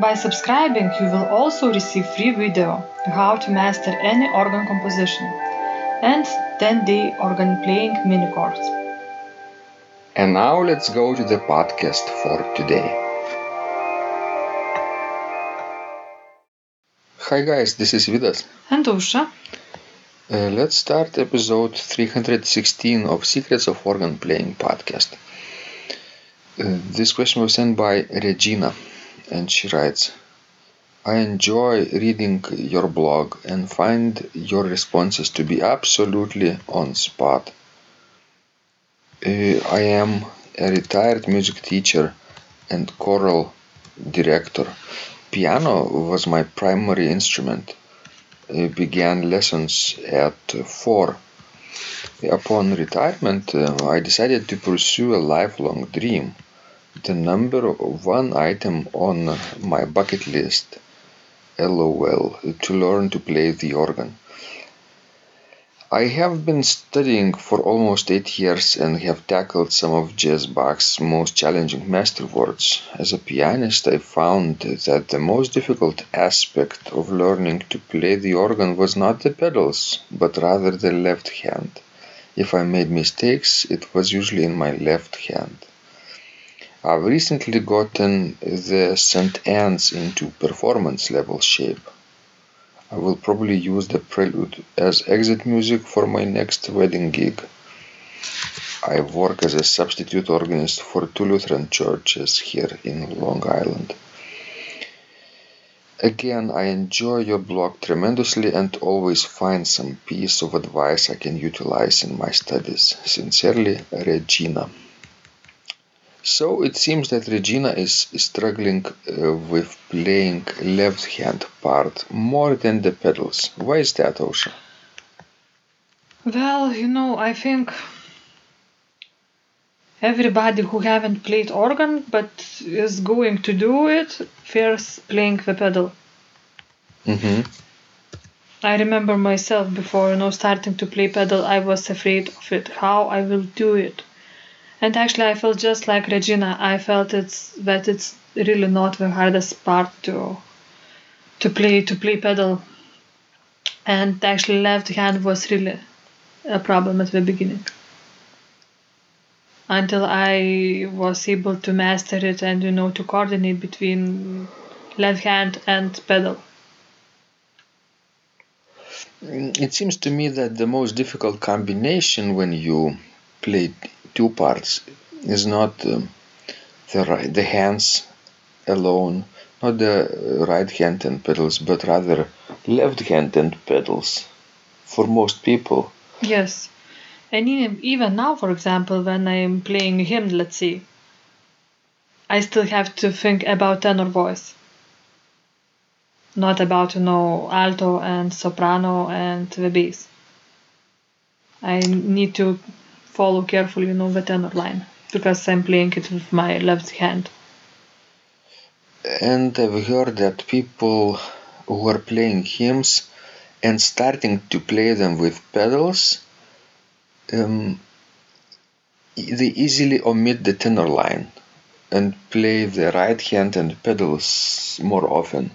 By subscribing, you will also receive free video how to master any organ composition and 10-day organ playing mini course. And now let's go to the podcast for today. Hi guys, this is Vidas. And Aušra, Uh, let's start episode 316 of Secrets of Organ Playing podcast. Uh, this question was sent by Regina, and she writes I enjoy reading your blog and find your responses to be absolutely on spot. Uh, I am a retired music teacher and choral director. Piano was my primary instrument I began lessons at uh, four. Upon retirement, uh, I decided to pursue a lifelong dream, the number one item on my bucket list, LOL, to learn to play the organ. I have been studying for almost eight years and have tackled some of J.S. Bach's most challenging masterworks. As a pianist, I found that the most difficult aspect of learning to play the organ was not the pedals, but rather the left hand. If I made mistakes, it was usually in my left hand. I've recently gotten the St. Anne's into performance level shape. I will probably use the prelude as exit music for my next wedding gig. I work as a substitute organist for two Lutheran churches here in Long Island. Again, I enjoy your blog tremendously and always find some piece of advice I can utilize in my studies. Sincerely, Regina. So it seems that Regina is struggling uh, with playing left hand part more than the pedals. Why is that, Aušra? well, you know, I think everybody who haven't played organ but is going to do it fears playing the pedal. Mm-hmm. I remember myself before you know starting to play pedal I was afraid of it how I will do it and actually I felt just like Regina. I felt it's that it's really not the hardest part to to play to play pedal. And actually left hand was really a problem at the beginning. Until I was able to master it and you know to coordinate between left hand and pedal. Mm, It seems to me that the most difficult combination when you play two parts is not um, the right, the hands alone, not the right hand and pedals, but rather left hand and pedals. For most people, Yes. And even, even now, for example, when I'm playing a hymn, let's see, I still have to think about tenor voice. Not about, you know, alto and soprano and the bass. I need to follow carefully, you know, the tenor line because I'm playing it with my left hand. and I've heard that people who are playing hymns and starting to play them with pedals, um, they easily omit the tenor line and play the right hand and pedals more often,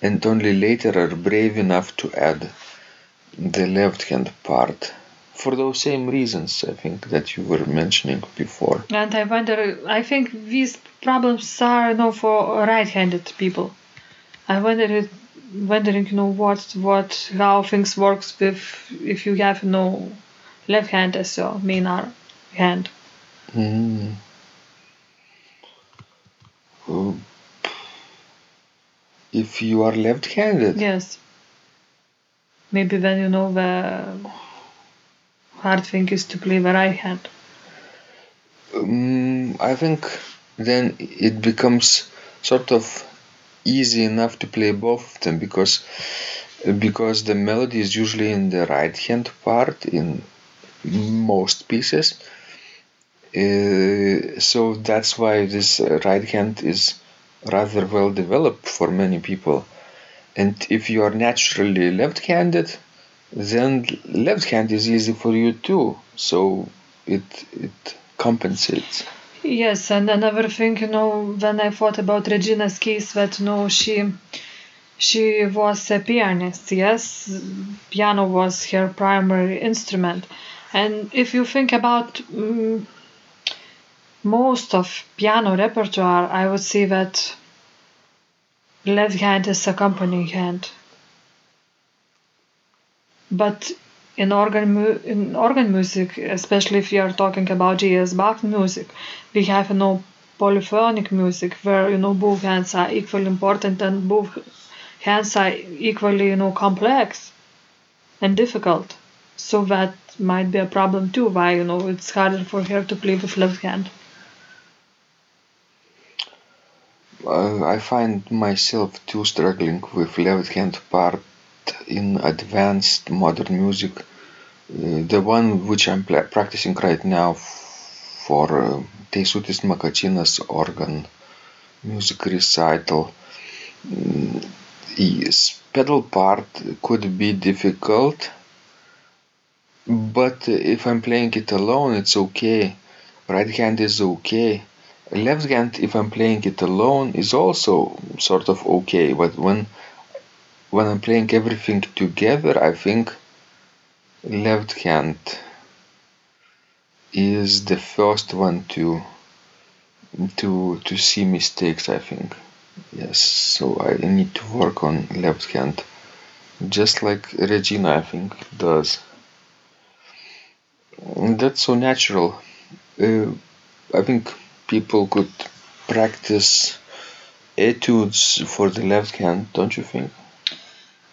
and only later are brave enough to add the left hand part. For those same reasons, I think that you were mentioning before. And I wonder, I think these problems are, you know, for right-handed people. I wonder if wondering, you know, what what how things works with if you have, you know, left hand as your main ar- hand. Mm. If you are left-handed, Yes. Maybe then you know the hard thing is to play the right hand. um, I think then it becomes sort of easy enough to play both of them because because the melody is usually in the right hand part in most pieces. Uh, so that's why this right hand is rather well developed for many people. And if you are naturally left-handed, then left hand is easy for you too. So it it compensates. Yes, and another thing, you know, when I thought about Regina's case, that you know she she was a pianist. Yes, piano was her primary instrument, and if you think about mm most of piano repertoire, I would say that left hand is accompanying hand. But in organ in organ music, especially if you are talking about J.S. Bach music, we have you know polyphonic music where you know both hands are equally important and both hands are equally you know complex and difficult. So that might be a problem too. Why you know it's harder for her to play with left hand. Uh, I find myself too struggling with left hand part in advanced modern music. Uh, the one which I'm practicing right now for uh, Teisutis Makačinas organ music recital. Mm, Yes, pedal part could be difficult, but if I'm playing it alone, it's okay. Right hand is okay. Left hand, if I'm playing it alone, is also sort of okay. But when when I'm playing everything together, I think left hand is the first one to to to see mistakes. I think yes. So I need to work on left hand, just like Regina, I think does. That's so natural. Uh, I think people could practice etudes for the left hand, don't you think?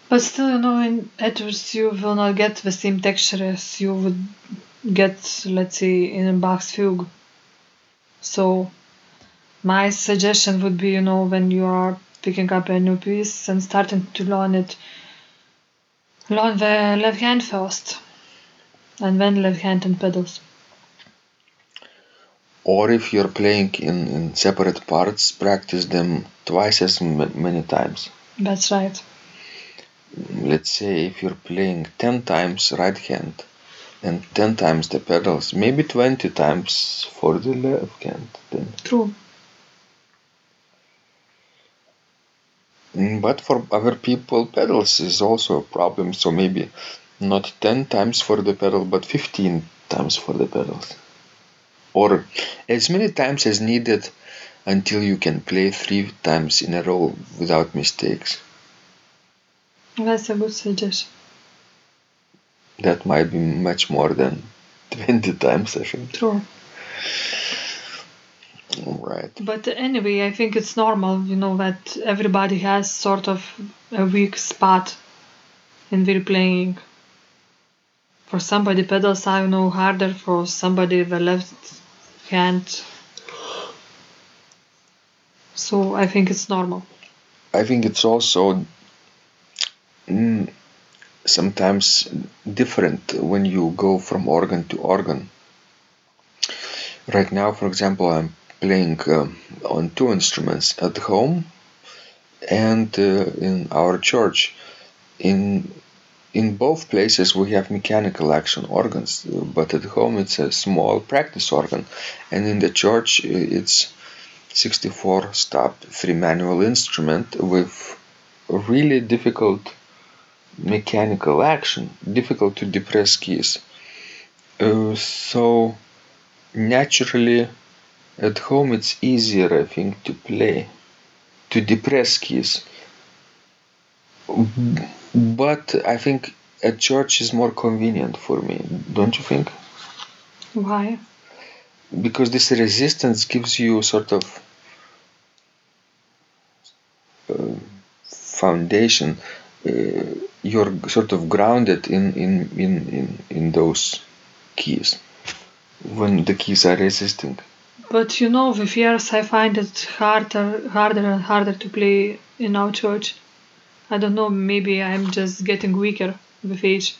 But still, you know, in etudes you will not get the same texture as you would get, let's say, in a Bach's fugue. So, my suggestion would be, you know, when you are picking up a new piece and starting to learn it, learn the left hand first, and then left hand and pedals. Or if you're playing in, in separate parts, practice them twice as m- many times. That's right. Let's say if you're playing 10 times right hand and 10 times the pedals, maybe 20 times for the left hand. Then. True. Mm, But for other people, pedals is also a problem, so maybe not 10 times for the pedal, but 15 times for the pedals. Or as many times as needed until you can play three times in a row without mistakes. That's a good suggestion. That might be much more than 20 times, I think. True. Right. But anyway, I think it's normal, you know, that everybody has sort of a weak spot in their playing. For somebody, pedals are, you know, harder. For somebody, the left hand. So I think it's normal. I think it's also sometimes different when you go from organ to organ. Right now, for example, I'm playing um, on two instruments at home and uh, in our church. In in both places we have mechanical action organs, but at home it's a small practice organ, and in the church it's 64 stop three manual instrument with really difficult mechanical action, difficult to depress keys. Uh, so naturally, at home it's easier, I think, to play, to depress keys. But I think a church is more convenient for me, don't you think? Why? Because this resistance gives you sort of uh, foundation. Uh, you're sort of grounded in, in, in, in, in those keys when the keys are resisting. But you know, with years I find it harder, harder and harder to play in our church. I don't know, maybe I'm just getting weaker with age.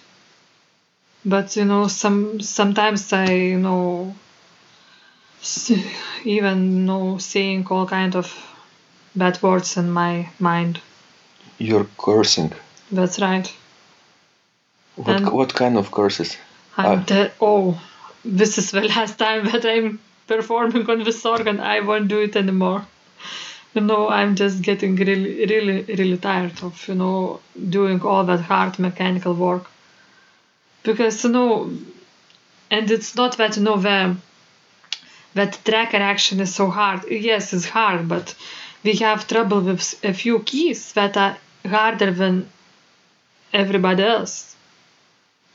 But you know, some sometimes I you know even you know saying all kind of bad words in my mind. You're cursing. That's right. What, And- what kind of curses? I'm oh, this is the last time that I'm performing on this organ. I won't do it anymore. You know, I'm just getting really, really, really tired of, you know, doing all that hard mechanical work. Because, you know, and it's not that, you know, the, that tracker action is so hard. Yes, it's hard, but we have trouble with a few keys that are harder than everybody else.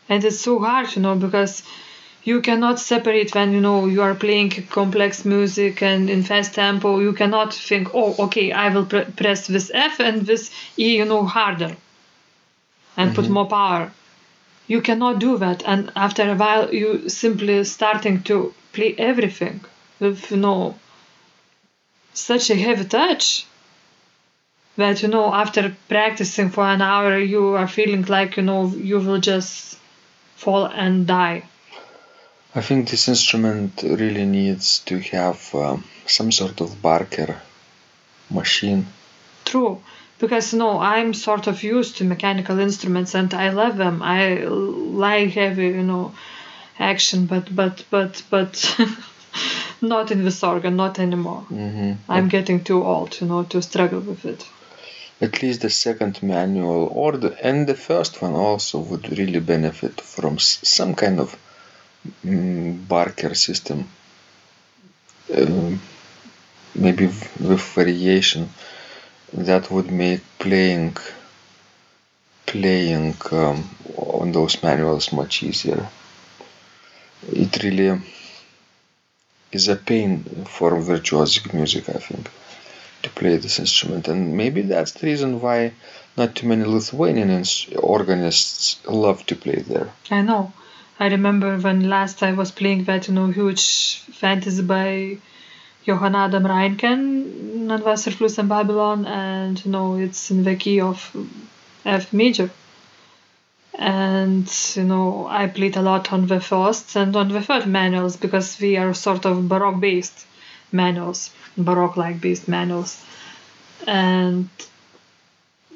And it's so hard you know because you cannot separate when you know you are playing complex music and in fast tempo. You cannot think oh okay i will pre- press this f and this e you know harder and put Mhm. more power. You cannot do that. And after a while you simply starting to play everything with you know such a heavy touch that you know after practicing for an hour you are feeling like you know you will just fall and die. I think this instrument really needs to have um, some sort of Barker machine. true. Because you know i'm sort of used to mechanical instruments and i love them. I like heavy you know action but but but but not in this organ not anymore. Hmm i'm getting too old you know to struggle with it At least the second manual or the and the first one also would really benefit from some kind of mm, Barker system. Um, maybe with variation that would make playing playing um, on those manuals much easier. It really is a pain for virtuosic music, I think, to play this instrument, and maybe that's the reason why not too many Lithuanian organists love to play there. i know. I remember when last i was playing that you know huge fantasy by johann adam reinken Wasserflüssen babylon and you know it's in the key of f major. And you know i played a lot on the first and on the third manuals because we are sort of baroque based manuals baroque like based manuals and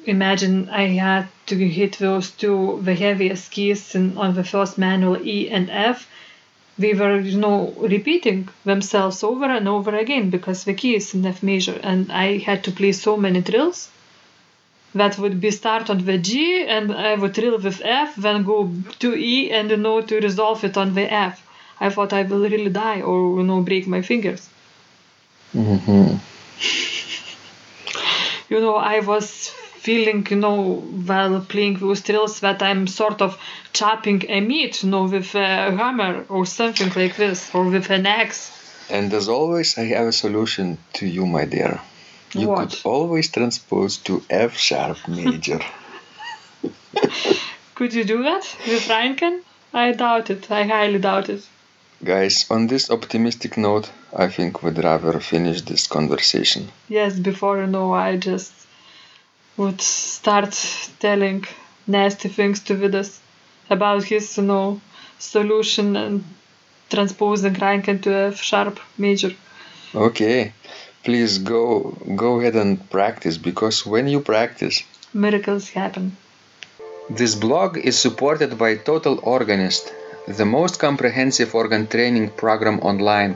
imagine i had to hit those two the heaviest keys in, on the first manual e and f they were you know repeating themselves over and over again because the key is in f major and i had to play so many trills that would be start on the G and I would trill with F, then go to E and you know to resolve it on the F. I thought I will really die or you know break my fingers. Hmm You know, I was feeling, you know, while playing those trills that I'm sort of chopping a meat, you know, with a hammer or something like this, or with an axe. And as always, I have a solution to you, my dear. You What? could always transpose to F sharp major. Could you do that with Reinken? I doubt it. I highly doubt it. Guys, on this optimistic note, I think we'd rather finish this conversation. Yes, before you know, I just would start telling nasty things to Vidas about his, you know, solution and transposing Reinken into F sharp major. Okay, please go go ahead and practice because when you practice, Miracles happen. This blog is supported by Total Organist, the most comprehensive organ training program online,